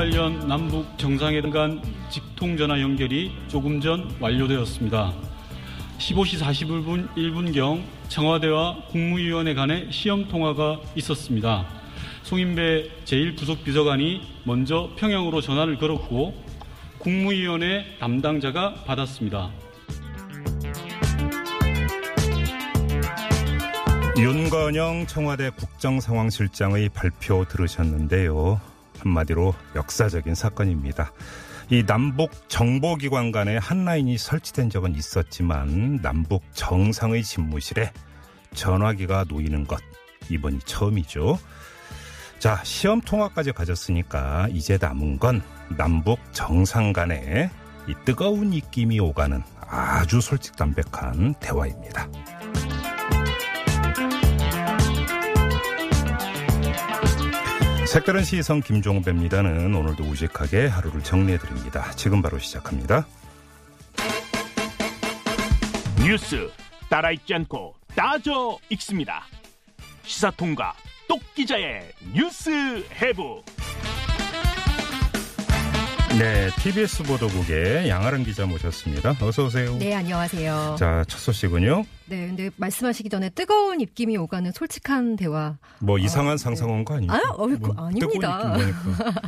2018년 남북 정상회담 간 직통 전화 연결이 조금 전 완료되었습니다. 15시 41분 1분경 청와대와 국무위원회 간의 시험 통화가 있었습니다. 송인배 제1부속비서관이 먼저 평양으로 전화를 걸었고 국무위원회 담당자가 받았습니다. 윤건영 청와대 국정상황실장의 발표 들으셨는데요. 한마디로 역사적인 사건입니다. 이 남북 정보기관 간에 한 라인이 설치된 적은 있었지만 남북 정상의 집무실에 전화기가 놓이는 것 이번이 처음이죠. 자, 시험 통화까지 가졌으니까 이제 남은 건 남북 정상 간에 이 뜨거운 입김이 오가는 아주 솔직담백한 대화입니다. 색다른 시선 김종배입니다는 오늘도 우직하게 하루를 정리해드립니다. 지금 바로 시작합니다. 뉴스 따라 읽지 않고 따져 읽습니다. 시사통과 똑 기자의 뉴스 해부. 네, TBS 보도국의 양아름 기자 모셨습니다. 어서 오세요. 네, 안녕하세요. 자, 첫 소식은요. 네, 근데 말씀하시기 전에 뜨거운 입김이 오가는 솔직한 대화. 뭐 이상한 상상한 거 아니에요? 아, 어이구, 뭐 아닙니다. 보니까.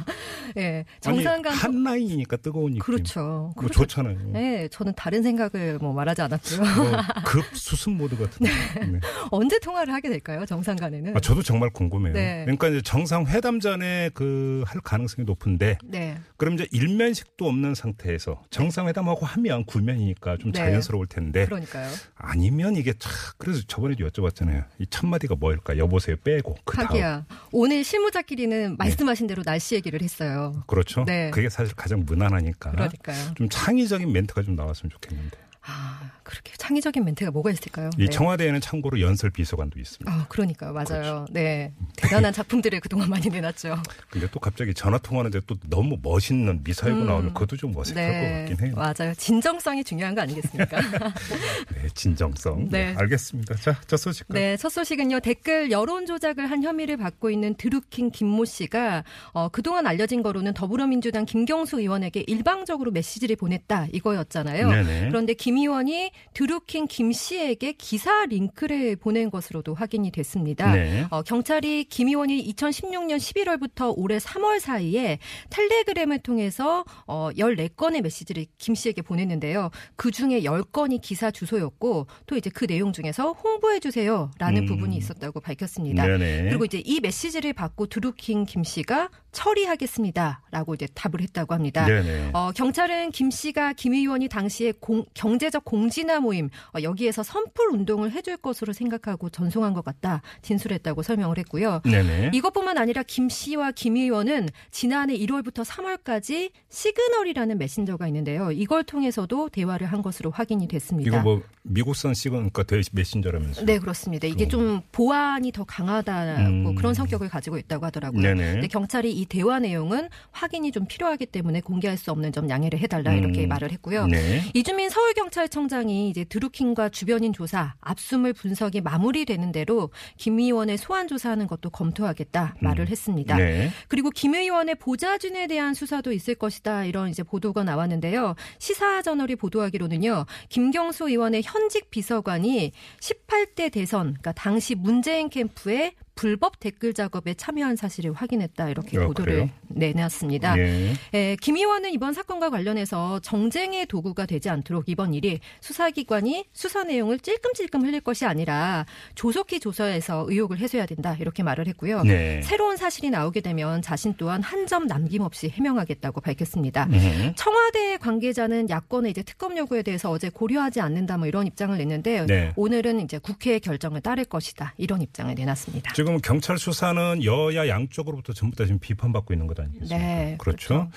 네, 정상간 한 라인이니까 뜨거운 입김. 그렇죠. 뭐 그렇죠. 좋잖아요. 네, 저는 다른 생각을 뭐 말하지 않았고요. 뭐 급 수습 모드 같은. 네. 언제 통화를 하게 될까요? 정상 간에는? 아, 저도 정말 궁금해요. 네. 그러니까 이제 정상 회담 전에 그 할 가능성이 높은데 네. 그럼 이제 일면식도 없는 상태에서 정상회담하고 하면 구면이니까 좀 네. 자연스러울 텐데 그러니까요. 아니면 이게 참 그래서 저번에도 여쭤봤잖아요. 이 첫 마디가 뭐일까? 여보세요 빼고 그 다음 하기야. 오늘 실무자끼리는 말씀하신 대로 날씨 얘기를 했어요. 그렇죠. 네. 그게 사실 가장 무난하니까 그러니까요. 좀 창의적인 멘트가 좀 나왔으면 좋겠는데 아, 그렇게 창의적인 멘트가 뭐가 있을까요? 이 네. 청와대에는 참고로 연설 비서관도 있습니다. 아, 그러니까요. 맞아요. 그렇죠. 네. 대단한 작품들을 그동안 많이 내놨죠. 근데 또 갑자기 전화 통화하는데 또 너무 멋있는 미사일고 음. 나오면 그것도 좀 어색할 것 같긴 해요. 맞아요. 진정성이 중요한 거 아니겠습니까? 네, 진정성. 네. 네. 알겠습니다. 자, 첫 소식. 네, 첫 소식은요. 댓글 여론 조작을 한 혐의를 받고 있는 드루킹 김모 씨가 어, 그동안 알려진 거로는 더불어민주당 김경수 의원에게 일방적으로 메시지를 보냈다 이거였잖아요. 네네. 그런데 김 의원이 드루킹 김 씨에게 기사 링크를 보낸 것으로도 확인이 됐습니다. 네. 어, 경찰이 김 의원이 2016년 11월부터 올해 3월 사이에 텔레그램을 통해서 어, 14건의 메시지를 김 씨에게 보냈는데요. 그 중에 10건이 기사 주소였고 또 이제 그 내용 중에서 홍보해 주세요라는 음. 부분이 있었다고 밝혔습니다. 네네. 그리고 이제 이 메시지를 받고 드루킹 김 씨가 처리하겠습니다라고 이제 답을 했다고 합니다. 네네. 어, 경찰은 김 씨가 김 의원이 당시에 공- 경제적 공진화 모임 어, 여기에서 선풀 운동을 해줄 것으로 생각하고 전송한 것 같다 진술했다고 설명을 했고요. 네네. 이것뿐만 아니라 김 씨와 김 의원은 지난해 1월부터 3월까지 시그널이라는 메신저가 있는데요. 이걸 통해서도 대화를 한 것으로 확인이 됐습니다. 이거 뭐 미국산 시건 그러니까 대 메신저라면서. 네, 그렇습니다. 이게 좀 보안이 더 강하다고 음. 그런 성격을 가지고 있다고 하더라고요. 네네. 근데 경찰이 이 대화 내용은 확인이 좀 필요하기 때문에 공개할 수 없는 점 양해를 해달라 이렇게 음. 말을 했고요. 네. 이주민 서울경찰청장이 이제 드루킹과 주변인 조사, 압수물 분석이 마무리되는 대로 김 의원의 소환 조사하는 것도 검토하겠다 말을 했습니다. 네. 그리고 김 의원의 보좌진에 대한 수사도 있을 것이다 이런 이제 보도가 나왔는데요. 시사저널이 보도하기로는요. 김경수 의원의 현직 비서관이 18대 대선, 그러니까 당시 문재인 캠프에 불법 댓글 작업에 참여한 사실을 확인했다 이렇게 아, 보도를 그래요? 내놨습니다. 예. 예, 김 의원은 이번 사건과 관련해서 정쟁의 도구가 되지 않도록 이번 일이 수사기관이 수사 내용을 찔끔찔끔 흘릴 것이 아니라 조속히 조사해서 의혹을 해소해야 된다 이렇게 말을 했고요. 네. 새로운 사실이 나오게 되면 자신 또한 한 점 남김없이 해명하겠다고 밝혔습니다. 음. 청와대 관계자는 야권의 이제 특검 요구에 대해서 어제 고려하지 않는다 뭐 이런 입장을 냈는데 네. 오늘은 이제 국회의 결정을 따를 것이다 이런 입장을 내놨습니다. 지금 경찰 수사는 여야 양쪽으로부터 전부 다 지금 비판받고 있는 것 아니겠습니까? 네, 그렇죠? 그렇죠.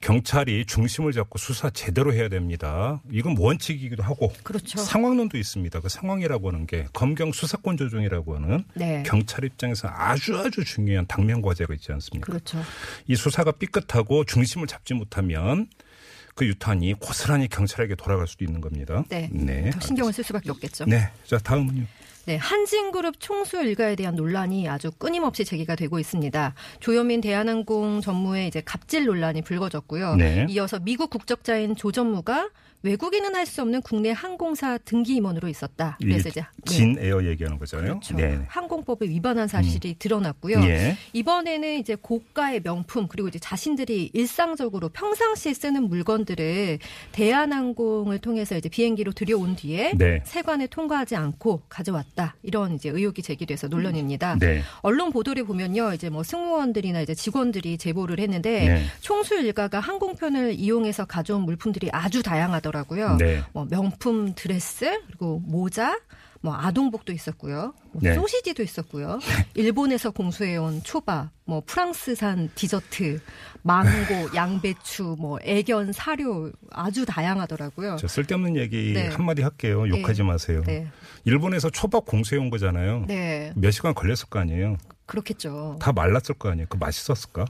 경찰이 중심을 잡고 수사 제대로 해야 됩니다. 이건 원칙이기도 하고 그렇죠. 상황론도 있습니다. 그 상황이라고 하는 게 검경 수사권 조정이라고 하는 네. 경찰 입장에서 아주 아주 중요한 당면 과제가 있지 않습니까? 그렇죠. 이 수사가 삐끗하고 중심을 잡지 못하면 그 유탄이 고스란히 경찰에게 돌아갈 수도 있는 겁니다. 네. 네. 더 신경을 쓸 수밖에 없겠죠. 네. 자, 다음은요. 네, 한진그룹 총수 일가에 대한 논란이 아주 끊임없이 제기가 되고 있습니다. 조현민 대한항공 전무의 이제 갑질 논란이 불거졌고요. 네. 이어서 미국 국적자인 조 전무가 외국인은 할 수 없는 국내 항공사 등기 임원으로 있었다. 그래서 이제 네. 진 에어 얘기하는 거잖아요. 그렇죠. 네. 항공법에 위반한 사실이 드러났고요. 예. 이번에는 이제 고가의 명품 그리고 이제 자신들이 일상적으로 평상시에 쓰는 물건들을 대한항공을 통해서 이제 비행기로 들여온 뒤에 네. 세관에 통과하지 않고 가져왔다 이런 이제 의혹이 제기돼서 논란입니다. 네. 언론 보도를 보면요, 이제 뭐 승무원들이나 이제 직원들이 제보를 했는데 네. 총수 일가가 항공편을 이용해서 가져온 물품들이 아주 다양하더라고요. 네. 뭐 명품 드레스 그리고 모자. 뭐 아동복도 있었고요. 뭐 네. 소시지도 있었고요. 일본에서 공수해온 초밥, 뭐 프랑스산 디저트, 망고, 양배추, 뭐 애견, 사료 아주 다양하더라고요. 저 쓸데없는 얘기 네. 한마디 할게요. 욕하지 네. 마세요. 네. 일본에서 초밥 공수해 온 거잖아요. 네. 몇 시간 걸렸을 거 아니에요. 그렇겠죠. 다 말랐을 거 아니에요. 그 맛있었을까?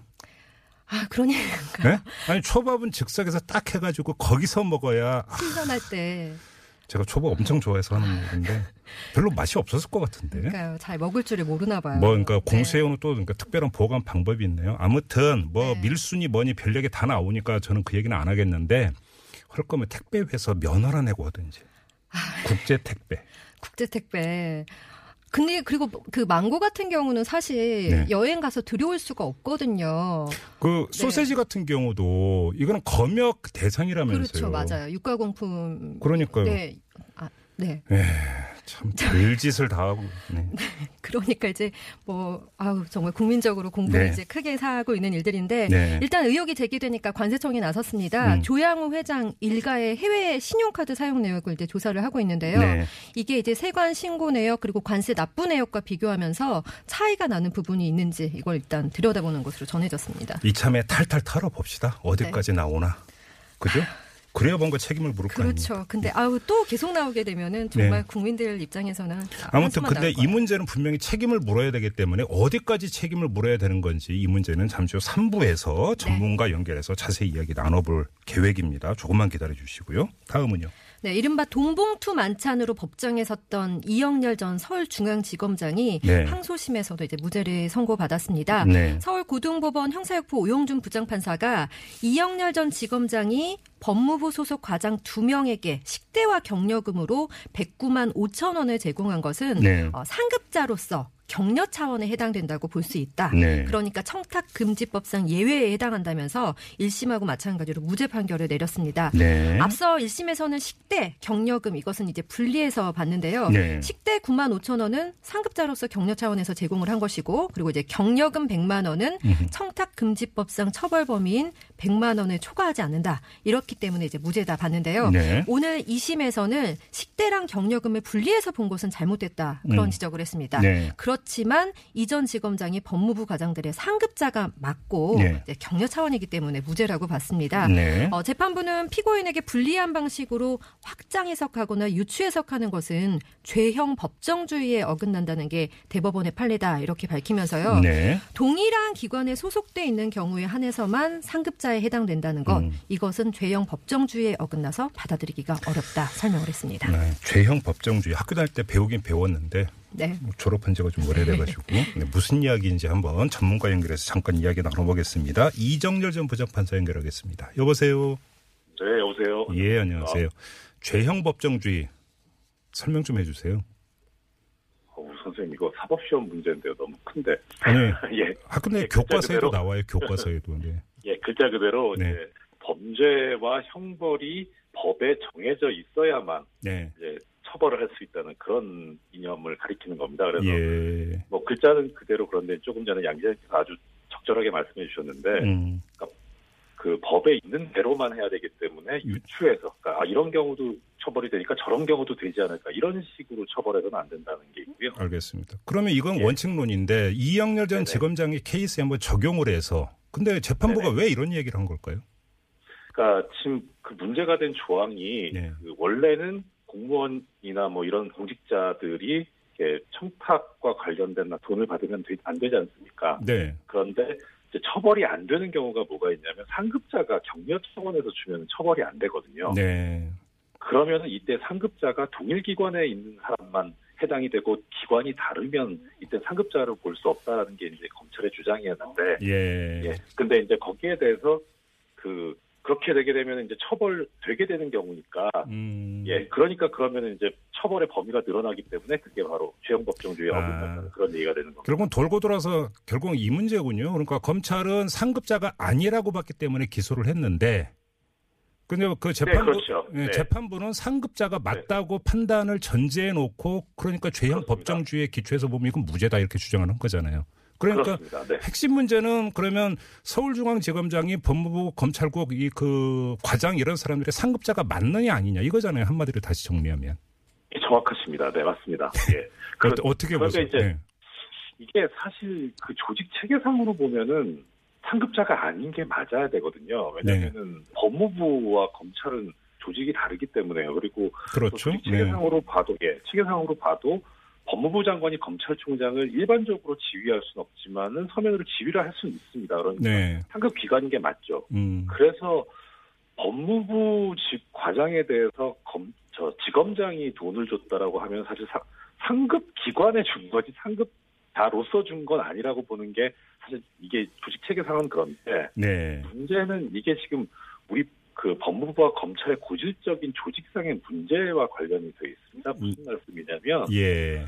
아, 그러니까 네? 아니 초밥은 즉석에서 딱 해가지고 거기서 먹어야 아, 신선할 때 제가 초밥 엄청 좋아해서 하는 얘기인데 별로 맛이 없었을 것 같은데. 그러니까요. 잘 먹을 줄을 모르나 봐요. 뭐 그러니까 네. 공수해오는 또 그러니까 특별한 보관 방법이 있네요. 아무튼 뭐 네. 밀순이 뭐니 별 얘기 다 나오니까 저는 그 얘기는 안 하겠는데 할 거면 택배 회사 면허나 내고 하든지 아. 국제 택배. 국제 택배. 근데 그리고 그 망고 같은 경우는 사실 네. 여행 가서 들여올 수가 없거든요. 그 네. 소세지 같은 경우도 이거는 검역 대상이라면서요. 그렇죠, 맞아요. 육가공품. 그러니까요. 네, 아, 네. 참 별짓을 다 하고. 네. 그러니까 이제 뭐 아우 정말 국민적으로 공분을 네. 이제 크게 사고 있는 일들인데 네. 일단 의혹이 제기되니까 관세청이 나섰습니다. 음. 조양호 회장 일가의 해외 신용카드 사용 내역을 이제 조사를 하고 있는데요. 네. 이게 이제 세관 신고 내역 그리고 관세 납부 내역과 비교하면서 차이가 나는 부분이 있는지 이걸 일단 들여다보는 것으로 전해졌습니다. 이참에 탈탈 털어 봅시다. 어디까지 나오나. 그죠? 그래야 뭔가 책임을 물을 거 아닙니까? 네. 그렇죠. 근데 아우 또 계속 나오게 되면은 정말 네. 국민들 입장에서는 아무튼 근데 이. 문제는 분명히 책임을 물어야 되기 때문에 어디까지 책임을 물어야 되는 건지 이 문제는 잠시 후 3부에서 전문가 연결해서 자세히 이야기 나눠볼 계획입니다. 조금만 기다려 주시고요. 다음은요. 네, 이른바 돈봉투 만찬으로 법정에 섰던 이영렬 전 서울중앙지검장이 네. 항소심에서도 이제 무죄를 선고받았습니다. 네. 서울고등법원 형사육부 오용준 부장판사가 이영렬 전 지검장이 법무부 소속 과장 두 명에게 식대와 경력금으로 109만 5천 원을 제공한 것은 네. 어, 상급자로서 격려 차원에 해당된다고 볼 수 있다. 네. 그러니까 청탁금지법상 예외에 해당한다면서 1심하고 마찬가지로 무죄 판결을 내렸습니다. 네. 앞서 1심에서는 식대, 경력금 이것은 이제 분리해서 봤는데요. 네. 식대 9만 5천 원은 상급자로서 격려 차원에서 제공을 한 것이고 그리고 이제 경력금 100만 원은 청탁금지법상 처벌 범위인 100만 원을 초과하지 않는다. 이렇기 때문에 이제 무죄다 봤는데요. 네. 오늘 2심에서는 식대랑 경력금을 분리해서 본 것은 잘못됐다. 그런 음. 지적을 했습니다. 네. 그렇지만 이전 지검장이 법무부 과장들의 상급자가 맞고 네. 격려 차원이기 때문에 무죄라고 봤습니다. 네. 어, 재판부는 피고인에게 불리한 방식으로 확장 해석하거나 유추 해석하는 것은 죄형 법정주의에 어긋난다는 게 대법원의 판례다 이렇게 밝히면서요. 네. 동일한 기관에 소속돼 있는 경우에 한해서만 상급자 에 해당된다는 것 음. 이것은 죄형 법정주의에 어긋나서 받아들이기가 어렵다 설명을 했습니다. 네. 죄형 법정주의 학교 다닐 때 배우긴 배웠는데 네. 뭐 졸업한 지가 좀 오래돼가지고 네, 무슨 이야기인지 한번 전문가 연결해서 잠깐 이야기 나눠보겠습니다. 이정렬 전 부장판사 연결하겠습니다. 여보세요. 네, 여보세요. 예, 안녕하세요. 죄형 법정주의 설명 좀 해주세요. 어, 선생님 이거 사법시험 문제인데요. 너무 큰데. 아니 예, 학교 내 예, 교과서에도 그대로. 나와요. 교과서에도. 네. 예, 글자 그대로 네. 이제 범죄와 형벌이 법에 정해져 있어야만 네. 이제 처벌을 할 수 있다는 그런 이념을 가리키는 겁니다. 그래서 예. 뭐 글자는 그대로 그런데 조금 전에 양 기자님께서 아주 적절하게 말씀해 주셨는데 음. 그 법에 있는 대로만 해야 되기 때문에 유추해서 그러니까 아, 이런 경우도 처벌이 되니까 저런 경우도 되지 않을까 이런 식으로 처벌해서는 안 된다는 게 있고요. 알겠습니다. 그러면 이건 예. 원칙론인데 이영렬 전 네네. 지검장이 케이스에 한번 적용을 해서 근데 재판부가 네네. 왜 이런 얘기를 한 걸까요? 그러니까 지금 그 문제가 된 조항이 네. 그 원래는 공무원이나 뭐 이런 공직자들이 청탁과 관련된 돈을 받으면 되- 안 되지 않습니까? 네. 그런데 처벌이 안 되는 경우가 뭐가 있냐면 상급자가 격려 차원에서 주면 처벌이 안 되거든요. 네. 그러면은 이때 상급자가 동일 기관에 있는 사람만 해당이 되고 기관이 다르면 이때 상급자를 볼수 없다라는 게 이제 검찰의 주장이었는데 예. 예. 근데 이제 거기에 대해서 그 그렇게 되게 되면 이제 처벌 되게 되는 경우니까 음. 예. 그러니까 그러면은 이제 처벌의 범위가 늘어나기 때문에 그게 바로 죄형법정주의에 아. 어긋난다는 그런 얘기가 되는 겁니다. 결국은 돌고 돌아서 결국 이 문제군요. 그러니까 검찰은 상급자가 아니라고 봤기 때문에 기소를 했는데 근데 그 재판부 그렇죠. 예, 네. 재판부는 상급자가 맞다고 판단을 전제해 놓고 그러니까 죄형 그렇습니다. 법정주의에 기초해서 보면 이건 무죄다 이렇게 주장하는 거잖아요. 그러니까. 네. 핵심 문제는 그러면 서울중앙지검장이 법무부 검찰국 이 그 과장 이런 사람들의 상급자가 맞느냐 아니냐 이거잖아요. 한마디로 다시 정리하면. 예, 정확하십니다. 네, 맞습니다. 예. 그 그런- 어떻게 그런데 보세요? 이제 네. 이게 사실 그 조직 체계상으로 보면은 상급자가 아닌 게 맞아야 되거든요. 왜냐면은 법무부와 검찰은 조직이 다르기 때문에요. 그리고 또 그렇죠. 조직 네. 체계상으로 봐도 예, 체계상으로 봐도 법무부 장관이 검찰총장을 일반적으로 지휘할 수는 없지만은 서면으로 지휘를 할 수는 있습니다. 그러니까 네. 상급 기관인 게 맞죠. 음. 그래서 법무부 직 과장에 대해서 검, 저 지검장이 돈을 줬다라고 하면 사실 사- 상급 기관에 준 거지 상급 다로서 준건 아니라고 보는 게 사실 이게 조직 체계상은 그런데 네. 문제는 이게 지금 우리 그 법무부와 검찰의 고질적인 조직상의 문제와 관련이 되어 있습니다. 무슨 말씀이냐면 예.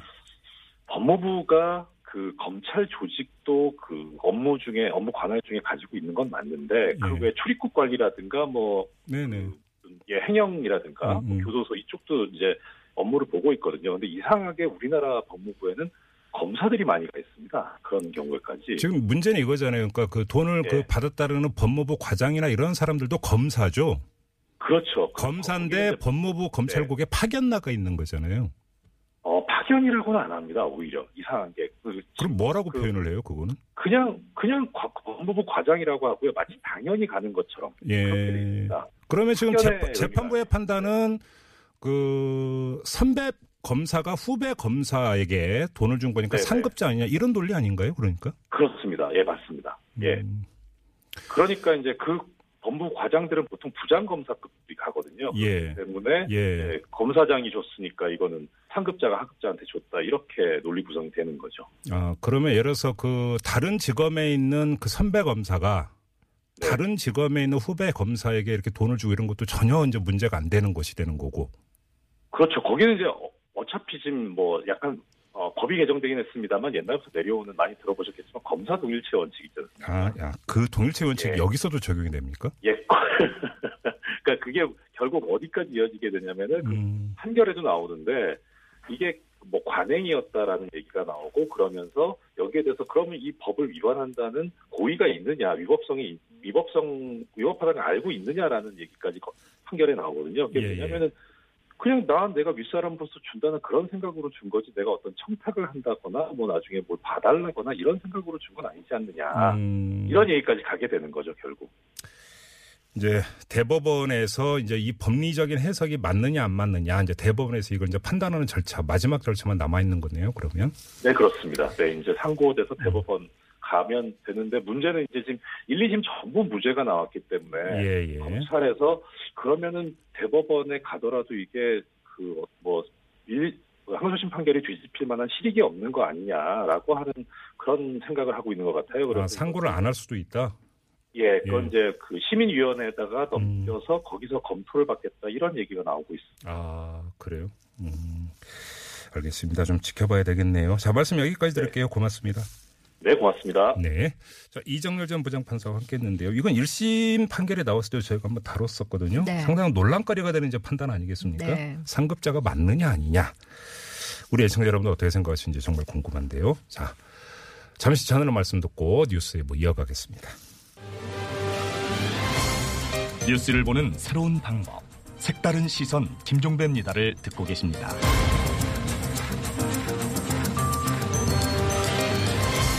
법무부가 그 검찰 조직도 그 업무 중에 업무 관할 중에 가지고 있는 건 맞는데 그 예. 외 출입국 관리라든가 뭐 네네. 예, 행영이라든가 음, 뭐 음. 교도소 이쪽도 이제 업무를 보고 있거든요. 근데 이상하게 우리나라 법무부에는 검사들이 많이 가 있습니다. 그런 경우에까지. 지금 문제는 이거잖아요. 그러니까 그 돈을 네. 그 받았다는 법무부 과장이나 이런 사람들도 검사죠. 그렇죠. 검사인데 거기는 이제, 법무부 검찰국에 파견 나가 있는 거잖아요. 어, 파견이라고는 안 합니다. 오히려 이상한 게 그, 그럼 뭐라고 그- 표현을 해요, 그거는? 그냥 그냥 과- 법무부 과장이라고 하고요. 마치 당연히 가는 것처럼 예. 그러면 지금 재판, 재판부의 판단은 그 선배 검사가 후배 검사에게 돈을 준 거니까 네네. 상급자 아니냐 이런 논리 아닌가요? 그러니까? 그렇습니다. 예, 맞습니다. 예. 음, 그러니까 이제 그 법무부 과장들은 보통 부장 검사급이 가거든요. 예. 때문에 예. 예, 검사장이 줬으니까 이거는 상급자가 하급자한테 줬다 이렇게 논리 구성이 되는 거죠. 아, 그러면 예를 들어서 그 다른 직업에 있는 그 선배 검사가 네. 다른 직업에 있는 후배 검사에게 이렇게 돈을 주고 이런 것도 전혀 이제 문제가 안 되는 것이 되는 거고. 그렇죠. 거기는 이제 어- 어차피 지금 뭐 약간 어, 법이 개정되긴 했습니다만 옛날부터 내려오는 많이 들어보셨겠지만 검사 동일체 원칙 있잖아요. 아, 야, 그 동일체 원칙 예. 여기서도 적용이 됩니까? 예. 그러니까 그게 결국 어디까지 이어지게 되냐면은 그 음, 판결에도 나오는데 이게 뭐 관행이었다라는 얘기가 나오고 그러면서 여기에 대해서 그러면 이 법을 위반한다는 고의가 있느냐 위법성이 위법성 위법하다는 걸 알고 있느냐라는 얘기까지 거- 판결에 나오거든요. 그게 예, 예. 뭐냐면은 그냥 난 내가 윗사람으로서 준다는 그런 생각으로 준 거지 내가 어떤 청탁을 한다거나 뭐 나중에 뭘 봐달라거나 이런 생각으로 준 건 아니지 않느냐 음, 이런 얘기까지 가게 되는 거죠 결국. 이제 대법원에서 이제 이 법리적인 해석이 맞느냐 안 맞느냐 이제 대법원에서 이걸 이제 판단하는 절차 마지막 절차만 남아 있는 거네요. 그러면 네, 그렇습니다. 네, 이제 상고돼서 음. 대법원 가면 되는데 문제는 이제 지금 1, 2심 전부 무죄가 나왔기 때문에 예, 예. 검찰에서 그러면은 대법원에 가더라도 이게 그뭐 항소심 판결이 뒤집힐 만한 실익이 없는 거 아니냐라고 하는 그런 생각을 하고 있는 것 같아요. 그래서 아, 상고를 안 할 수도 있다. 예, 그건 예. 이제 그 시민위원회에다가 음. 넘겨서 거기서 검토를 받겠다 이런 얘기가 나오고 있습니다. 아 그래요. 음, 알겠습니다. 좀 지켜봐야 되겠네요. 자 말씀 여기까지 드릴게요. 고맙습니다. 네, 고맙습니다. 네. 자, 이정렬 전 부장판사와 함께 했는데요. 이건 1심 판결에 나왔을 때 저희가 한번 다뤘었거든요. 네. 상당히 논란거리가 되는 이제 판단 아니겠습니까? 네. 상급자가 맞느냐 아니냐. 우리 애청자 여러분들 어떻게 생각하시는지 정말 궁금한데요. 자, 잠시 전하는 말씀 듣고 뉴스에 뭐 이어가겠습니다. 뉴스를 보는 새로운 방법. 색다른 시선 김종배입니다를 듣고 계십니다.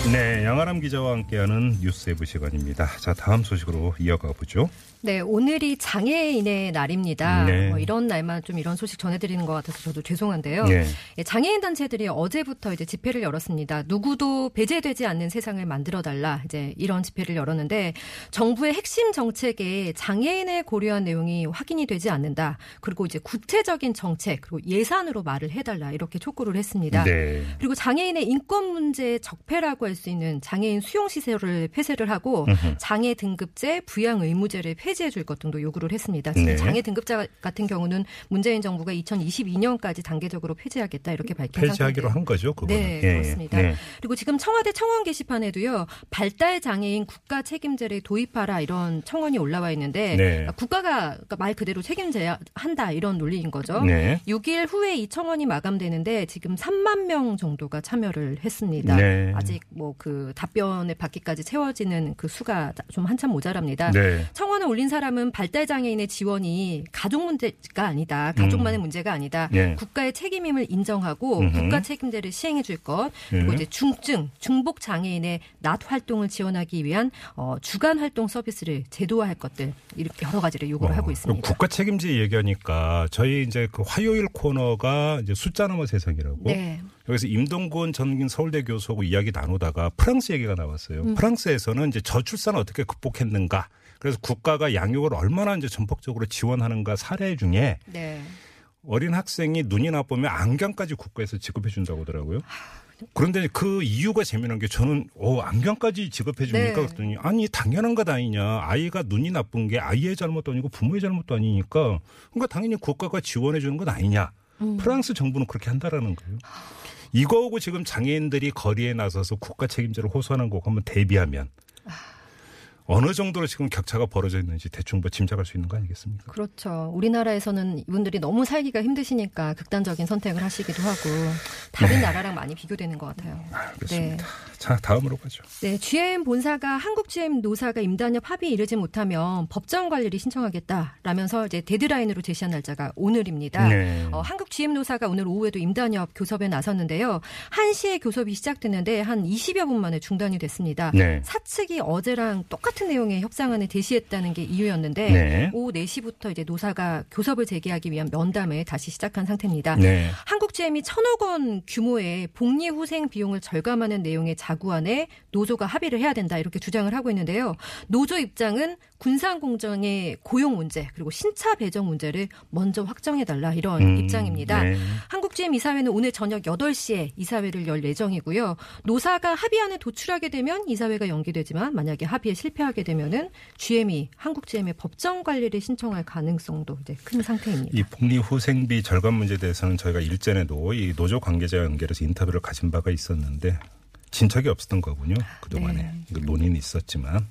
네, 양아람 기자와 함께하는 뉴스에브 시간입니다. 자, 다음 소식으로 이어가 보죠. 네, 오늘이 장애인의 날입니다. 네. 뭐 이런 날만 좀 이런 소식 전해드리는 것 같아서 저도 죄송한데요. 예. 예, 장애인 단체들이 어제부터 이제 집회를 열었습니다. 누구도 배제되지 않는 세상을 만들어 달라 이제 이런 집회를 열었는데 정부의 핵심 정책에 장애인을 고려한 내용이 확인이 되지 않는다. 그리고 이제 구체적인 정책 그리고 예산으로 말을 해달라 이렇게 촉구를 했습니다. 네. 그리고 장애인의 인권 문제의 적폐라고 할 수 있는 장애인 수용 시설을 폐쇄를 하고. 장애 등급제, 부양 의무제를 폐지해 줄 것 등도 요구를 했습니다. 지금 네. 장애 등급제 같은 경우는 문재인 정부가 2022년까지 단계적으로 폐지하겠다 이렇게 밝힌 폐지하기로 상태인데요. 한 거죠, 그거는. 네, 예, 예. 그렇습니다. 네. 그리고 지금 청와대 청원 게시판에도요 발달 장애인 국가 책임제를 도입하라 이런 청원이 올라와 있는데 네. 국가가 그러니까 말 그대로 책임져야 한다 이런 논리인 거죠. 네. 6일 후에 이 청원이 마감되는데 지금 3만 명 정도가 참여를 했습니다. 네. 아직 뭐 그 답변을 받기까지 채워지는 그 수가 좀 한참 모자랍니다. 네. 청원을 올린 사람은 발달 장애인의 지원이 가족 문제가 아니다. 가족만의 문제가 아니다. 예. 국가의 책임임을 인정하고 음흠. 국가 책임제를 시행해 줄 것. 그리고 예. 이제 중증, 중복 장애인의 낮 활동을 지원하기 위한 어, 주간 활동 서비스를 제도화할 것들 이렇게 여러 가지를 요구를 하고 어, 있습니다. 국가 책임제 얘기하니까 저희 이제 그 화요일 코너가 이제 숫자 넘어 세상이라고 네. 여기서 임동근 전 서울대 교수하고 이야기 나누다가 프랑스 얘기가 나왔어요. 음. 프랑스에서는 이제 저출산을 어떻게 극복했는가. 그래서 국가가 양육을 얼마나 이제 전폭적으로 지원하는가 사례 중에 네. 어린 학생이 눈이 나쁘면 안경까지 국가에서 지급해 준다고 하더라고요. 그런데 그 이유가 재미난 게 저는 어 안경까지 지급해 줍니까 네. 그랬더니 아니 당연한 것 아니냐 아이가 눈이 나쁜 게 아이의 잘못도 아니고 부모의 잘못도 아니니까 그러니까 당연히 국가가 지원해 주는 것 아니냐 음. 프랑스 정부는 그렇게 한다라는 거예요. 이거하고 지금 장애인들이 거리에 나서서 국가 책임제를 호소하는 거 한번 대비하면 어느 정도로 지금 격차가 벌어져 있는지 대충 뭐 짐작할 수 있는 거 아니겠습니까? 그렇죠. 우리나라에서는 이분들이 너무 살기가 힘드시니까 극단적인 선택을 하시기도 하고 다른 나라랑 많이 비교되는 것 같아요. 알겠습니다. 자 다음으로 가죠. 네, GM 본사가 한국 GM 노사가 임단협 합의에 이르지 못하면 법정 관리를 신청하겠다라면서 이제 데드라인으로 제시한 날짜가 오늘입니다. 네. 어, 한국 GM 노사가 오늘 오후에도 임단협 교섭에 나섰는데요. 1시에 교섭이 시작됐는데 한 20여 분 만에 중단이 됐습니다. 네. 사측이 어제랑 똑같은 내용의 협상안을 제시했다는 게 이유였는데 네. 오후 4시부터 이제 노사가 교섭을 재개하기 위한 면담을 다시 시작한 상태입니다. 네. 한국 GM이 천억 원 규모의 복리 후생 비용을 절감하는 내용의 자구안에 노조가 합의를 해야 된다 이렇게 주장을 하고 있는데요. 노조 입장은 군산 공정의 고용 문제 그리고 신차 배정 문제를 먼저 확정해 달라 이런 음, 입장입니다. 네. 한국 GM 이사회는 오늘 저녁 8시에 이사회를 열 예정이고요. 노사가 합의안에 도출하게 되면 이사회가 연기되지만 만약에 합의에 실패하 게 되면은 GM이 한국 GM의 법정 관리를 신청할 가능성도 이제 큰 상태입니다. 이 복리 후생비 절감 문제에 대해서는 저희가 일전에도 이 노조 관계자와 연결해서 인터뷰를 가진 바가 있었는데 진척이 없었던 거군요. 그동안에 네. 논의는 있었지만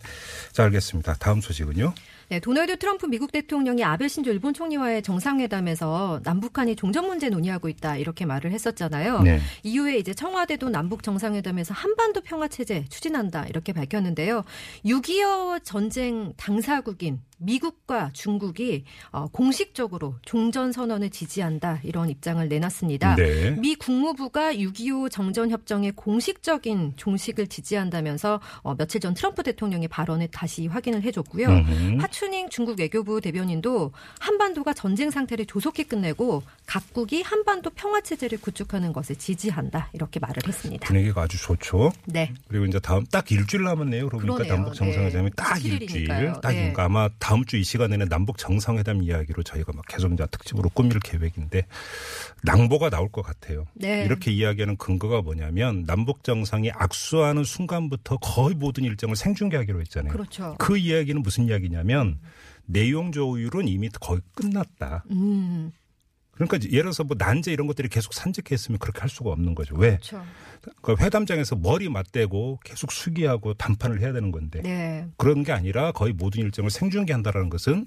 자 알겠습니다. 다음 소식은요. 네, 도널드 트럼프 미국 대통령이 아베 신조 일본 총리와의 정상회담에서 남북한이 종전 문제 논의하고 있다 이렇게 말을 했었잖아요. 네. 이후에 이제 청와대도 남북 정상회담에서 한반도 평화 체제 추진한다 이렇게 밝혔는데요. 6.25 전쟁 당사국인 미국과 중국이 어, 공식적으로 종전 선언을 지지한다 이런 입장을 내놨습니다. 네. 미 국무부가 6.25 정전 협정의 공식적인 종식을 지지한다면서 어, 며칠 전 트럼프 대통령의 발언을 다시 확인을 해줬고요. 음흠. 하춘잉 중국 외교부 대변인도 한반도가 전쟁 상태를 조속히 끝내고 각국이 한반도 평화 체제를 구축하는 것을 지지한다 이렇게 말을 했습니다. 분위기가 아주 좋죠. 네. 그리고 이제 다음 딱 일주일 남았네요. 그러니까. 남북 정상회담이 네. 딱 17일 일주일. 딱 네. 그러니까 아마 다음 주 이 시간에는 남북 정상회담 이야기로 저희가 막 계속 이제 특집으로 꾸밀 계획인데 낭보가 나올 것 같아요. 네. 이렇게 이야기하는 근거가 뭐냐면 남북 정상이 악수하는 순간부터 거의 모든 일정을 생중계하기로 했잖아요. 그렇죠. 그 이야기는 무슨 이야기냐면 내용 조율은 이미 거의 끝났다. 음, 그러니까 예를 들어서 뭐 난제 이런 것들이 계속 산적했으면 그렇게 할 수가 없는 거죠. 왜? 그렇죠. 그 회담장에서 머리 맞대고 계속 수기하고 담판을 해야 되는 건데 네. 그런 게 아니라 거의 모든 일정을 생중계한다라는 것은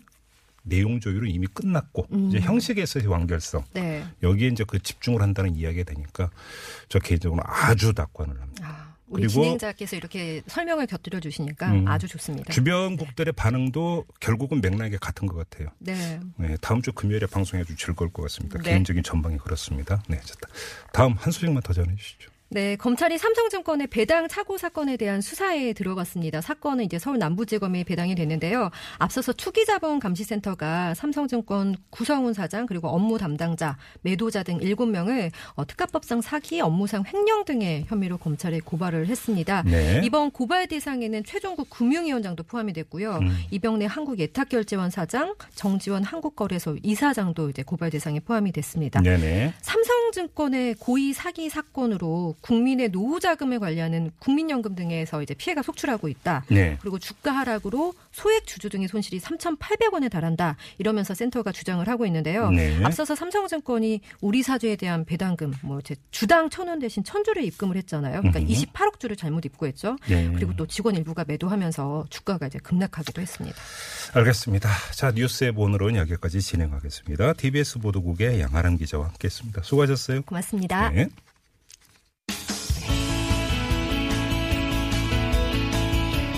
내용 조율은 이미 끝났고 음. 이제 형식에서의 완결성 네. 여기에 이제 그 집중을 한다는 이야기가 되니까 저 개인적으로 아주 낙관을 합니다. 아, 우리 진행자께서 이렇게 설명을 곁들여 주시니까 음. 아주 좋습니다. 주변국들의 반응도 결국은 맥락이 같은 것 같아요. 네. 네, 다음 주 금요일에 방송해 주 즐거울 것 같습니다. 네. 개인적인 전망이 그렇습니다. 네, 좋다. 다음 한 소식만 더 전해 주시죠. 네, 검찰이 삼성증권의 배당 착오 사건에 대한 수사에 들어갔습니다. 사건은 이제 서울 남부지검에 배당이 됐는데요. 앞서서 투기자본감시센터가 삼성증권 구성훈 사장 그리고 업무 담당자, 매도자 등 7명을 어, 특가법상 사기, 업무상 횡령 등의 혐의로 검찰에 고발을 했습니다. 네. 이번 고발 대상에는 최종국 금융위원장도 포함이 됐고요. 음. 이병래 한국예탁결제원 사장, 정지원 한국거래소 이사장도 이제 고발 대상에 포함이 됐습니다. 네네. 삼성증권의 고의 사기 사건으로 국민의 노후 자금을 관리하는 국민연금 등에서 이제 피해가 속출하고 있다. 네. 그리고 주가 하락으로 소액 주주 등의 손실이 3,800원에 달한다. 이러면서 센터가 주장을 하고 있는데요. 네. 앞서서 삼성증권이 우리 사주에 대한 배당금 뭐 주당 천 원 대신 천 주를 입금을 했잖아요. 그러니까 음흠. 28억 주를 잘못 입고했죠. 네. 그리고 또 직원 일부가 매도하면서 주가가 이제 급락하기도 했습니다. 알겠습니다. 자, 뉴스의 본으로는 여기까지 진행하겠습니다. TBS 보도국의 양아람 기자와 함께했습니다. 수고하셨어요. 고맙습니다. 네.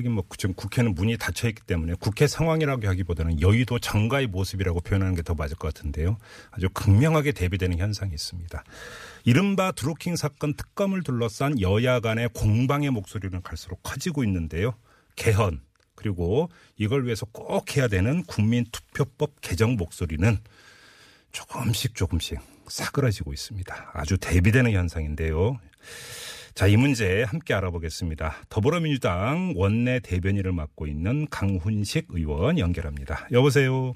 하긴 뭐 지금 국회는 문이 닫혀 있기 때문에 국회 상황이라고 하기보다는 여의도 정가의 모습이라고 표현하는 게 더 맞을 것 같은데요. 아주 극명하게 대비되는 현상이 있습니다. 이른바 드루킹 사건 특검을 둘러싼 여야 간의 공방의 목소리는 갈수록 커지고 있는데요. 개헌 그리고 이걸 위해서 꼭 해야 되는 국민투표법 개정 목소리는 조금씩 조금씩 사그라지고 있습니다. 아주 대비되는 현상인데요. 자, 이 문제 함께 알아보겠습니다. 더불어민주당 원내 대변인을 맡고 있는 강훈식 의원 연결합니다. 여보세요.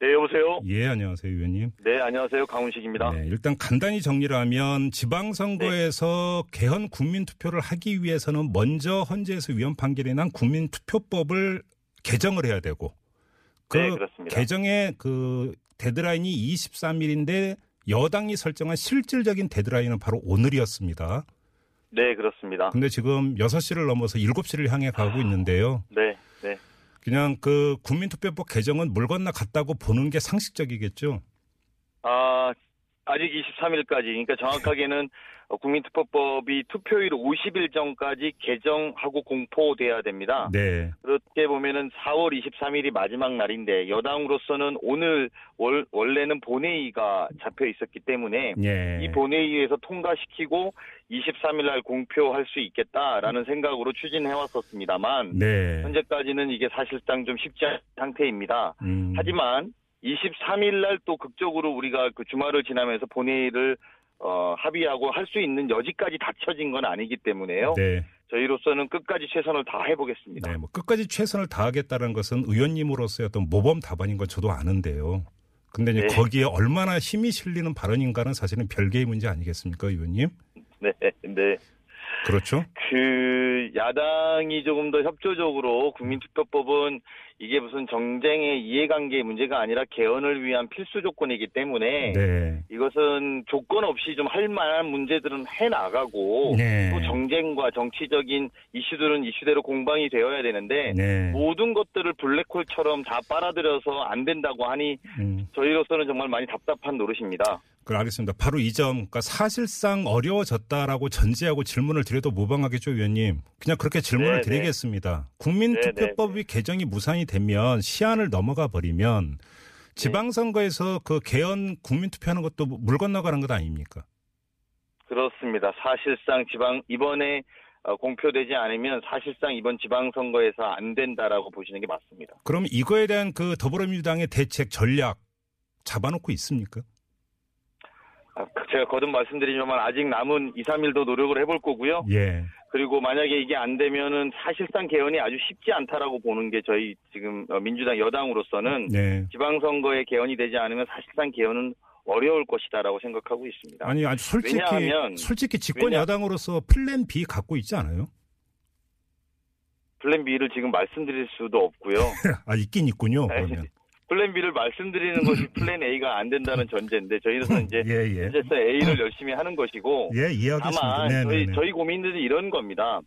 네, 여보세요? 예, 안녕하세요, 의원님. 네, 안녕하세요. 강훈식입니다. 네, 일단 간단히 정리를 하면 지방선거에서 개헌 국민투표를 하기 위해서는 먼저 헌재에서 위헌 판결이 난 국민투표법을 개정을 해야 되고 그 네, 그렇습니다. 개정의 그 데드라인이 23일인데 여당이 설정한 실질적인 데드라인은 바로 오늘이었습니다. 네, 그렇습니다. 근데 지금 6시를 넘어서 7시를 향해 가고 있는데요. 네, 네. 그냥 그 국민투표법 개정은 물 건너 갔다고 보는 게 상식적이겠죠. 아, 아직 23일까지, 그러니까 정확하게는 어, 국민투표법이 투표일 50일 전까지 개정하고 공포돼야 됩니다. 네. 그렇게 보면은 4월 23일이 마지막 날인데 여당으로서는 오늘 월, 원래는 본회의가 잡혀 있었기 때문에 예. 이 본회의에서 통과시키고 23일 날 공표할 수 있겠다라는 생각으로 추진해 왔었습니다만 네. 현재까지는 이게 사실상 좀 쉽지 않은 상태입니다. 음. 하지만 23일 날 또 극적으로 우리가 그 주말을 지나면서 본회의를 어, 합의하고 할 수 있는 여지까지 닫혀진 건 아니기 때문에요. 네. 저희로서는 끝까지 최선을 다해 보겠습니다. 네, 뭐 끝까지 최선을 다하겠다는 것은 의원님으로서의 어떤 모범 답안인 건 저도 아는데요. 근데 이제 네. 거기에 얼마나 힘이 실리는 발언인가는 사실은 별개의 문제 아니겠습니까, 의원님? 네, 네. 그렇죠? 그 야당이 조금 더 협조적으로 국민투표법은 이게 무슨 정쟁의 이해관계 문제가 아니라 개헌을 위한 필수 조건이기 때문에 네. 이것은 조건 없이 좀 할 만한 문제들은 해 나가고 네. 또 정쟁과 정치적인 이슈들은 이슈대로 공방이 되어야 되는데 네. 모든 것들을 블랙홀처럼 다 빨아들여서 안 된다고 하니 음, 저희로서는 정말 많이 답답한 노릇입니다. 그 알겠습니다. 바로 이 점, 그러니까 사실상 어려워졌다라고 전제하고 질문을 드려도 무방하겠죠, 의원님. 그냥 그렇게 질문을 네, 네. 드리겠습니다. 국민투표법이 개정이 무산이 되면 시한을 넘어가 버리면 지방선거에서 그 개헌 국민투표하는 것도 물 건너가는 것 아닙니까? 그렇습니다. 사실상 지방 이번에 어, 공표되지 않으면 사실상 이번 지방선거에서 안 된다라고 보시는 게 맞습니다. 그럼 이거에 대한 그 더불어민주당의 대책 전략 잡아놓고 있습니까? 아, 그 제가 거듭 말씀드리지만 아직 남은 2, 3일도 노력을 해볼 거고요. 예. 그리고 만약에 이게 안 되면은 사실상 개헌이 아주 쉽지 않다라고 보는 게 저희 지금 어, 민주당 여당으로서는 네. 지방선거에 개헌이 되지 않으면 사실상 개헌은 어려울 것이다라고 생각하고 있습니다. 아니 아주 솔직히 왜냐하면- 솔직히 집권 왜냐- 야당으로서 플랜 B 갖고 있지 않아요? 플랜 B를 지금 말씀드릴 수도 없고요. 아 있긴 있군요. 네. 그러면. 플랜 B를 말씀드리는 것이 플랜 A가 안 된다는 전제인데 저희는 이제 예 예. 현재서 A를 열심히 하는 것이고 예 이해하겠습니다. 다만 네, 저희 네, 네. 저희 고민들이 이런 겁니다.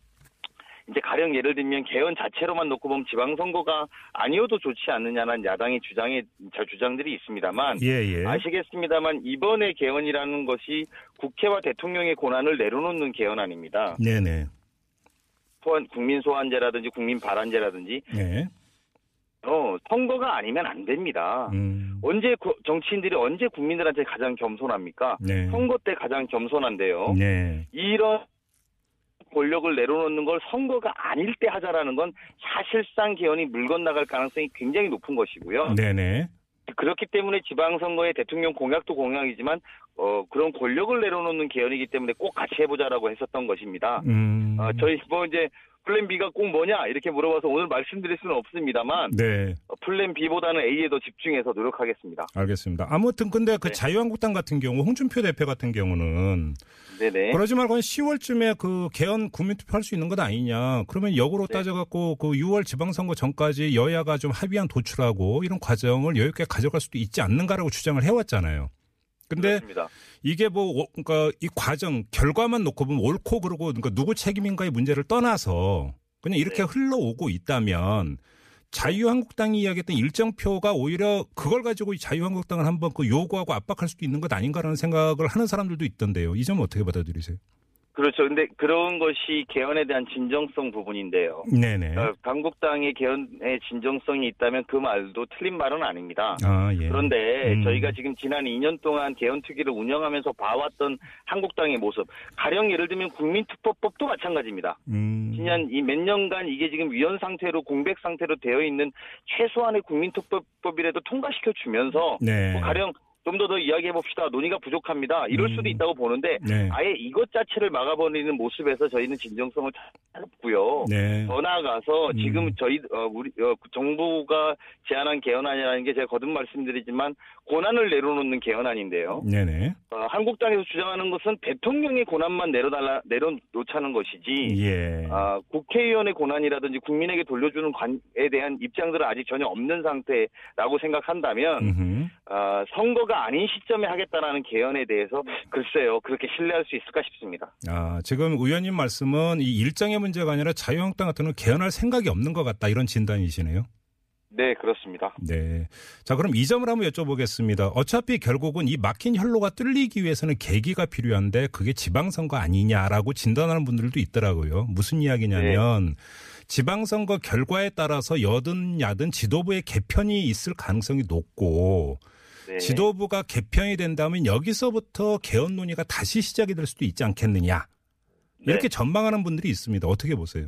이제 가령 예를 들면 개헌 자체로만 놓고 보면 지방선거가 아니어도 좋지 않느냐는 야당의 주장의 자 주장들이 있습니다만 예 예. 아시겠습니다만 이번에 개헌이라는 것이 국회와 대통령의 권한을 내려놓는 개헌안입니다. 네네. 소환, 국민 소환제라든지 국민 발안제라든지 네. 어, 선거가 아니면 안 됩니다. 음. 언제 구- 정치인들이 언제 국민들한테 가장 겸손합니까? 네. 선거 때 가장 겸손한데요. 네. 이런 권력을 내려놓는 걸 선거가 아닐 때 하자라는 건 사실상 개헌이 물 건나갈 가능성이 굉장히 높은 것이고요. 네네. 그렇기 때문에 지방선거의 대통령 공약도 공약이지만 어, 그런 권력을 내려놓는 개헌이기 때문에 꼭 같이 해보자라고 했었던 것입니다. 음. 어, 저희 뭐 이제 플랜 B가 꼭 뭐냐 이렇게 물어봐서 오늘 말씀드릴 수는 없습니다만 네. 어, 플랜 B보다는 A에 더 집중해서 노력하겠습니다. 알겠습니다. 아무튼 근데 그 네. 자유한국당 같은 경우 홍준표 대표 같은 경우는 네네. 그러지 말고 한 10월쯤에 그 개헌 국민투표 할 수 있는 것 아니냐. 그러면 역으로 네. 따져갖고 그 6월 지방선거 전까지 여야가 좀 합의안 도출하고 이런 과정을 여유 있게 가져갈 수도 있지 않는가라고 주장을 해왔잖아요. 근데 그렇습니다. 이게 뭐 오- 그러니까 이 과정 결과만 놓고 보면 옳고 그르고 그러니까 누구 책임인가의 문제를 떠나서 그냥 이렇게 네. 흘러오고 있다면 자유한국당이 이야기했던 일정표가 오히려 그걸 가지고 이 자유한국당을 한번 그 요구하고 압박할 수도 있는 것 아닌가라는 생각을 하는 사람들도 있던데요. 이 점은 어떻게 받아들이세요? 그렇죠. 근데 그런 것이 개헌에 대한 진정성 부분인데요. 네네. 어, 강국당의 개헌에 진정성이 있다면 그 말도 틀린 말은 아닙니다. 아 예. 그런데 음. 저희가 지금 지난 2년 동안 개헌특위를 운영하면서 봐왔던 한국당의 모습, 가령 예를 들면 국민투표법도 마찬가지입니다. 음. 지난 이 몇 년간 이게 지금 위헌 상태로 공백 상태로 되어 있는 최소한의 국민투표법이라도 통과시켜 주면서 네. 뭐 가령 좀 더 더 이야기해 봅시다. 논의가 부족합니다. 이럴 음. 수도 있다고 보는데 네. 아예 이것 자체를 막아버리는 모습에서 저희는 진정성을 찾고요. 네. 더 나아가서 음. 지금 저희 어, 우리 어, 정부가 제안한 개헌안이라는 게 제가 거듭 말씀드리지만 권한을 내려놓는 개헌안인데요. 네네. 어, 한국당에서 주장하는 것은 대통령의 권한만 내려달라 내려놓자는 것이지 예. 아, 국회의원의 권한이라든지 국민에게 돌려주는 관에 대한 입장들은 아직 전혀 없는 상태라고 생각한다면. 아, 선거가 아닌 시점에 하겠다라는 개헌에 대해서 글쎄요 그렇게 신뢰할 수 있을까 싶습니다. 아, 지금 의원님 말씀은 이 일정의 문제가 아니라 자유한국당 같은 경우는 개헌할 생각이 없는 것 같다 이런 진단이시네요. 네 그렇습니다. 네. 자, 그럼 이 점을 한번 여쭤보겠습니다. 어차피 결국은 이 막힌 혈로가 뚫리기 위해서는 계기가 필요한데 그게 지방선거 아니냐라고 진단하는 분들도 있더라고요. 무슨 이야기냐면 지방선거 결과에 따라서 여든 야든 지도부의 개편이 있을 가능성이 높고 네. 지도부가 개편이 된다면 여기서부터 개헌 논의가 다시 시작이 될 수도 있지 않겠느냐. 이렇게 네. 전망하는 분들이 있습니다. 어떻게 보세요?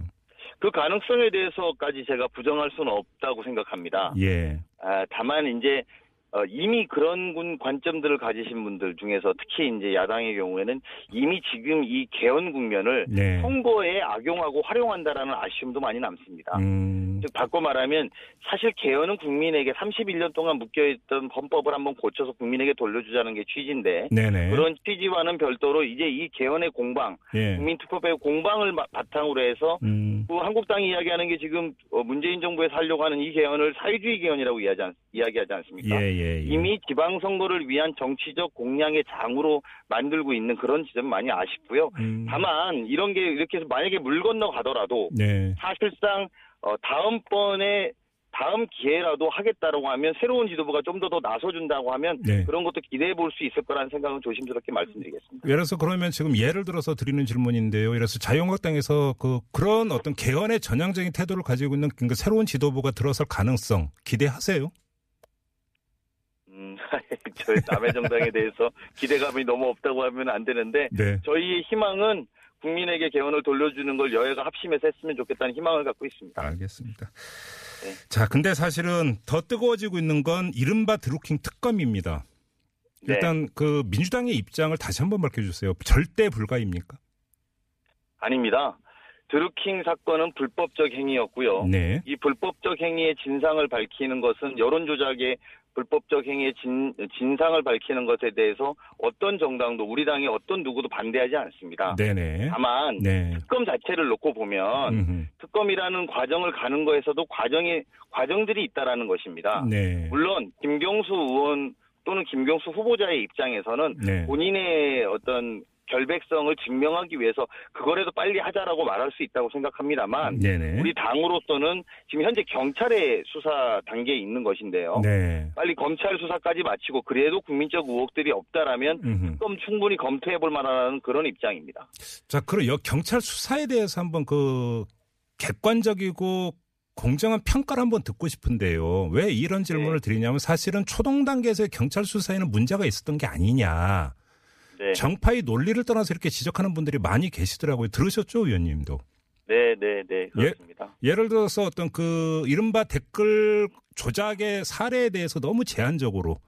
그 가능성에 대해서까지 제가 부정할 수는 없다고 생각합니다. 예. 아, 다만 이제 어, 이미 그런 군 관점들을 가지신 분들 중에서 특히 이제 야당의 경우에는 이미 지금 이 개헌 국면을 네. 선거에 악용하고 활용한다라는 아쉬움도 많이 남습니다. 음. 즉 바꿔 말하면 사실 개헌은 국민에게 31년 동안 묶여있던 헌법을 한번 고쳐서 국민에게 돌려주자는 게 취지인데 네네. 그런 취지와는 별도로 이제 이 개헌의 공방, 예. 국민투표의 공방을 마- 바탕으로 해서 음. 그 한국당이 이야기하는 게 지금 어, 문재인 정부에서 하려고 하는 이 개헌을 사회주의 개헌이라고 이야기하지, 않, 이야기하지 않습니까? 예, 예, 예. 이미 지방선거를 위한 정치적 공략의 장으로 만들고 있는 그런 지점 많이 아쉽고요. 음. 다만 이런 게 이렇게 해서 만약에 물 건너 가더라도 네. 사실상 어, 다음번에 다음 기회라도 하겠다라고 하면 새로운 지도부가 좀 더 더 나서준다고 하면 네. 그런 것도 기대해 볼 수 있을 거라는 생각은 조심스럽게 말씀드리겠습니다. 예를 들어서 그러면 지금 예를 들어서 드리는 질문인데요. 예를 들어서 자유한국당에서 그 그런 어떤 개헌의 전향적인 태도를 가지고 있는 그 새로운 지도부가 들어설 가능성 기대하세요? 음, 저희 남의 정당에 대해서 기대감이 너무 없다고 하면 안 되는데 네. 저희의 희망은 국민에게 개헌을 돌려주는 걸 여야가 합심해서 했으면 좋겠다는 희망을 갖고 있습니다. 알겠습니다. 네. 자, 근데 사실은 더 뜨거워지고 있는 건 이른바 드루킹 특검입니다. 네. 일단 그 민주당의 입장을 다시 한번 밝혀주세요. 절대 불가입니까? 아닙니다. 드루킹 사건은 불법적 행위였고요. 네. 이 불법적 행위의 진상을 밝히는 것은 여론조작의 불법적 행위의 진, 진상을 밝히는 것에 대해서 어떤 정당도 우리 당의 어떤 누구도 반대하지 않습니다. 네네. 다만 네. 특검 자체를 놓고 보면 음흠. 특검이라는 과정을 가는 거에서도 과정에 과정들이 있다라는 것입니다. 네. 물론 김경수 의원 또는 김경수 후보자의 입장에서는 네. 본인의 어떤 결백성을 증명하기 위해서 그거라도 빨리 하자라고 말할 수 있다고 생각합니다만 네네. 우리 당으로서는 지금 현재 경찰의 수사 단계에 있는 것인데요. 네. 빨리 검찰 수사까지 마치고 그래도 국민적 의혹들이 없다라면. 특검 충분히 검토해 볼 만한 그런 입장입니다. 자, 그럼 여 경찰 수사에 대해서 한번 그 객관적이고 공정한 평가를 한번 듣고 싶은데요. 왜 이런 질문을 드리냐면 사실은 초동 단계에서의 경찰 수사에는 문제가 있었던 게 아니냐. 네. 정파의 논리를 떠나서 이렇게 지적하는 분들이 많이 계시더라고요. 들으셨죠, 의원님도? 네, 네, 네. 그렇습니다. 예 를 들어서 어떤 그 이른바 댓글 조작의 사례에 대해서 너무 제한적으로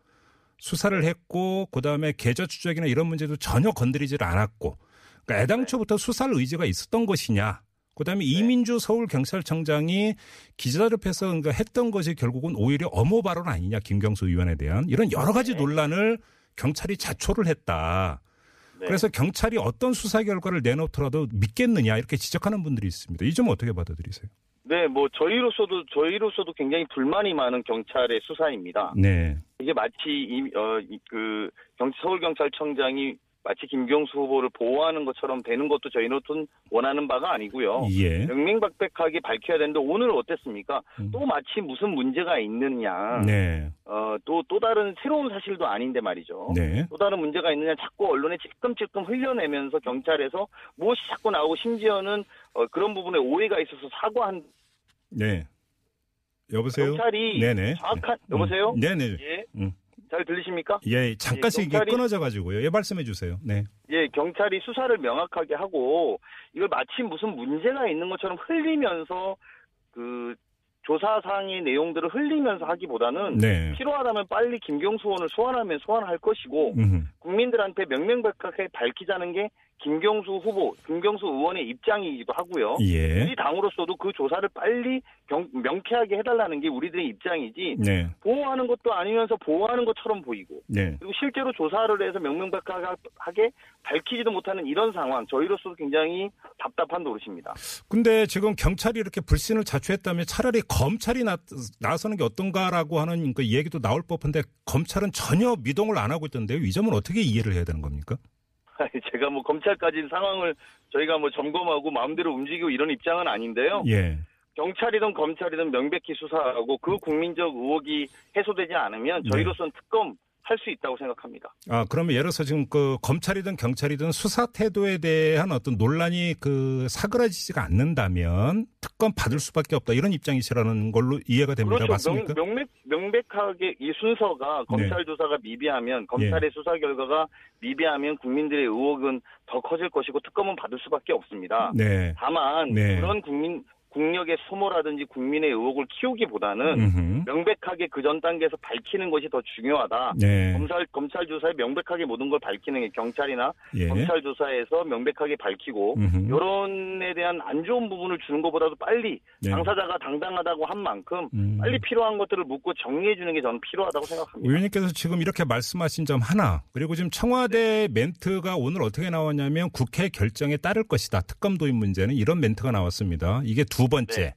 수사를 했고 그다음에 계좌 추적이나 이런 문제도 전혀 건드리질 않았고 그러니까 애당초부터 수사할 의지가 있었던 것이냐 그다음에 이민주 서울경찰청장이 기자협회에서 그러니까 했던 것이 결국은 오히려 엄호 발언 아니냐 김경수 의원에 대한 이런 여러 가지 논란을 경찰이 자초를 했다. 네. 그래서 경찰이 어떤 수사 결과를 내놓더라도 믿겠느냐 이렇게 지적하는 분들이 있습니다. 이 점 어떻게 받아들이세요? 네, 뭐 저희로서도 저희로서도 굉장히 불만이 많은 경찰의 수사입니다. 네. 이게 마치 이, 어, 이, 그 경, 서울 경찰청장이 마치 김경수 후보를 보호하는 것처럼 되는 것도 저희는 원하는 바가 아니고요. 예. 명명백백하게 밝혀야 되는데 오늘 어땠습니까? 음. 또 마치 무슨 문제가 있느냐. 네. 어, 또, 또 다른 새로운 사실도 아닌데 말이죠. 네. 또 다른 문제가 있느냐 자꾸 언론에 찔끔찔끔 흘려내면서 경찰에서 무엇이 자꾸 나오고 심지어는 어, 그런 부분에 오해가 있어서 사과한 네. 여보세요? 경찰이 네네. 정확한 여보세요? 음. 네네. 예, 음. 잘 들리십니까? 예, 잠깐씩 이게 끊어져 가지고요. 예, 말씀해 주세요. 네. 예, 경찰이 수사를 명확하게 하고 이걸 마치 무슨 문제가 있는 것처럼 흘리면서 그 조사상의 내용들을 흘리면서 하기보다는 네. 필요하다면 빨리 김경수 의원을 소환하면 소환할 것이고 음흠. 국민들한테 명명백백하게 밝히자는 게 김경수 후보, 김경수 의원의 입장이기도 하고요. 예. 우리 당으로서도 그 조사를 빨리 경- 명쾌하게 해달라는 게 우리들의 입장이지 네. 보호하는 것도 아니면서 보호하는 것처럼 보이고 네. 그리고 실제로 조사를 해서 명명백백하게 밝히지도 못하는 이런 상황 저희로서도 굉장히 답답한 노릇입니다. 근데 지금 경찰이 이렇게 불신을 자초했다면 차라리 검찰이 나, 나서는 게 어떤가라고 하는 그 얘기도 나올 법한데 검찰은 전혀 미동을 안 하고 있던데요. 이 점은 어떻게 이해를 해야 되는 겁니까? 제가 뭐 검찰까지 상황을 저희가 뭐 점검하고 마음대로 움직이고 이런 입장은 아닌데요. 예. 경찰이든 검찰이든 명백히 수사하고 그 국민적 의혹이 해소되지 않으면 저희로서는 특검 할 수 있다고 생각합니다. 아, 그러면 예를 들어서 지금 그 검찰이든 경찰이든 수사 태도에 대한 어떤 논란이 그 사그라지지가 않는다면 특검 받을 수밖에 없다. 이런 입장이시라는 걸로 이해가 됩니다. 그렇죠. 맞습니까? 명, 명, 명백하게 이 순서가 검찰 조사가 미비하면 검찰의 수사 결과가 미비하면 국민들의 의혹은 더 커질 것이고 특검은 받을 수밖에 없습니다. 네. 다만 네. 그런 국민 국력의 소모라든지 국민의 의혹을 키우기보다는 음흠. 명백하게 그 전 단계에서 밝히는 것이 더 중요하다. 네. 검찰 검찰 조사에 명백하게 모든 걸 밝히는 게 경찰이나 예. 검찰 조사에서 명백하게 밝히고 음흠. 여론에 대한 안 좋은 부분을 주는 것보다도 빨리 네. 당사자가 당당하다고 한 만큼 음. 빨리 필요한 것들을 묻고 정리해 주는 게 저는 필요하다고 생각합니다. 의원님께서 지금 이렇게 말씀하신 점 하나, 그리고 지금 청와대 멘트가 오늘 어떻게 나왔냐면 국회 결정에 따를 것이다. 특검 도입 문제는 이런 멘트가 나왔습니다. 이게 두 번째. 네.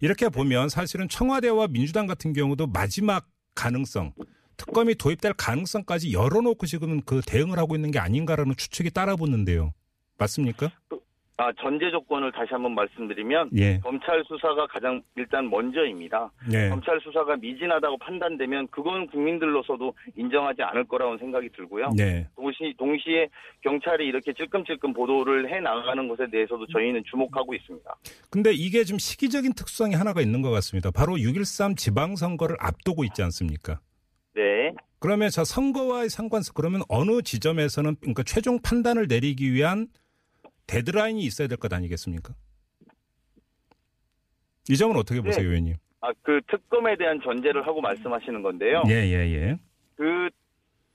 이렇게 보면 사실은 청와대와 민주당 같은 경우도 마지막 가능성, 특검이 도입될 가능성까지 열어놓고 지금 그 대응을 하고 있는 게 아닌가라는 추측이 따라붙는데요. 맞습니까? 아, 전제 조건을 다시 한번 말씀드리면 예. 검찰 수사가 가장 일단 먼저입니다. 네. 검찰 수사가 미진하다고 판단되면 그건 국민들로서도 인정하지 않을 거라고 생각이 들고요. 네. 동시, 동시에 경찰이 이렇게 찔끔찔끔 보도를 해 나가는 것에 대해서도 저희는 주목하고 있습니다. 근데 이게 좀 시기적인 특성이 하나가 있는 것 같습니다. 바로 6.13 지방선거를 앞두고 있지 않습니까? 네. 그러면 저 선거와의 상관성 그러면 어느 지점에서는 그러니까 최종 판단을 내리기 위한 데드라인이 있어야 될 것 아니겠습니까? 이 점은 어떻게 보세요, 네. 의원님? 아, 그 특검에 대한 전제를 하고 말씀하시는 건데요. 예, 예, 예. 그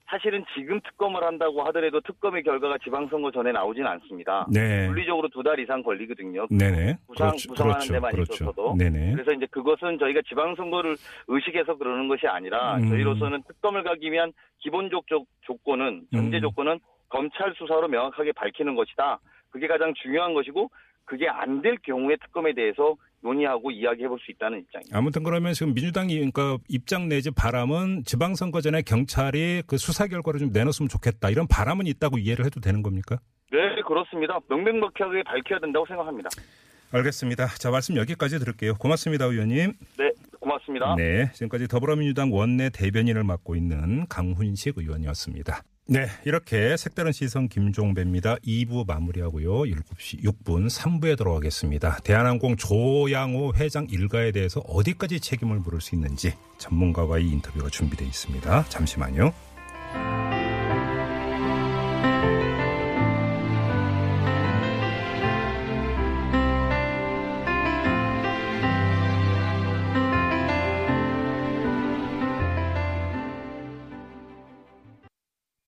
사실은 지금 특검을 한다고 하더라도 특검의 결과가 지방선거 전에 나오진 않습니다. 네. 물리적으로 두 달 이상 걸리거든요. 네네. 부상, 그렇죠. 부상하는 그렇죠. 데만 그렇죠. 있어서도. 네네. 그래서 이제 그것은 저희가 지방선거를 의식해서 그러는 것이 아니라 음. 저희로서는 특검을 가기 위한 기본적 조- 조건은 전제 음. 조건은 검찰 수사로 명확하게 밝히는 것이다. 그게 가장 중요한 것이고 그게 안 될 경우에 특검에 대해서 논의하고 이야기해 볼 수 있다는 입장입니다. 아무튼 그러면 지금 민주당이 그러니까 입장 내지 바람은 지방선거 전에 경찰이 그 수사 결과를 좀 내놨으면 좋겠다 이런 바람은 있다고 이해를 해도 되는 겁니까? 네, 그렇습니다. 명명백하게 밝혀야 된다고 생각합니다. 알겠습니다. 자 말씀 여기까지 들을게요. 고맙습니다, 의원님. 네, 고맙습니다. 네, 지금까지 더불어민주당 원내 대변인을 맡고 있는 강훈식 의원이었습니다. 네, 이렇게 색다른 시선 김종배입니다. 2부 마무리하고요. 7시 6분 3부에 들어가겠습니다. 대한항공 조양호 회장 일가에 대해서 어디까지 책임을 물을 수 있는지 전문가와의 인터뷰가 준비되어 있습니다. 잠시만요.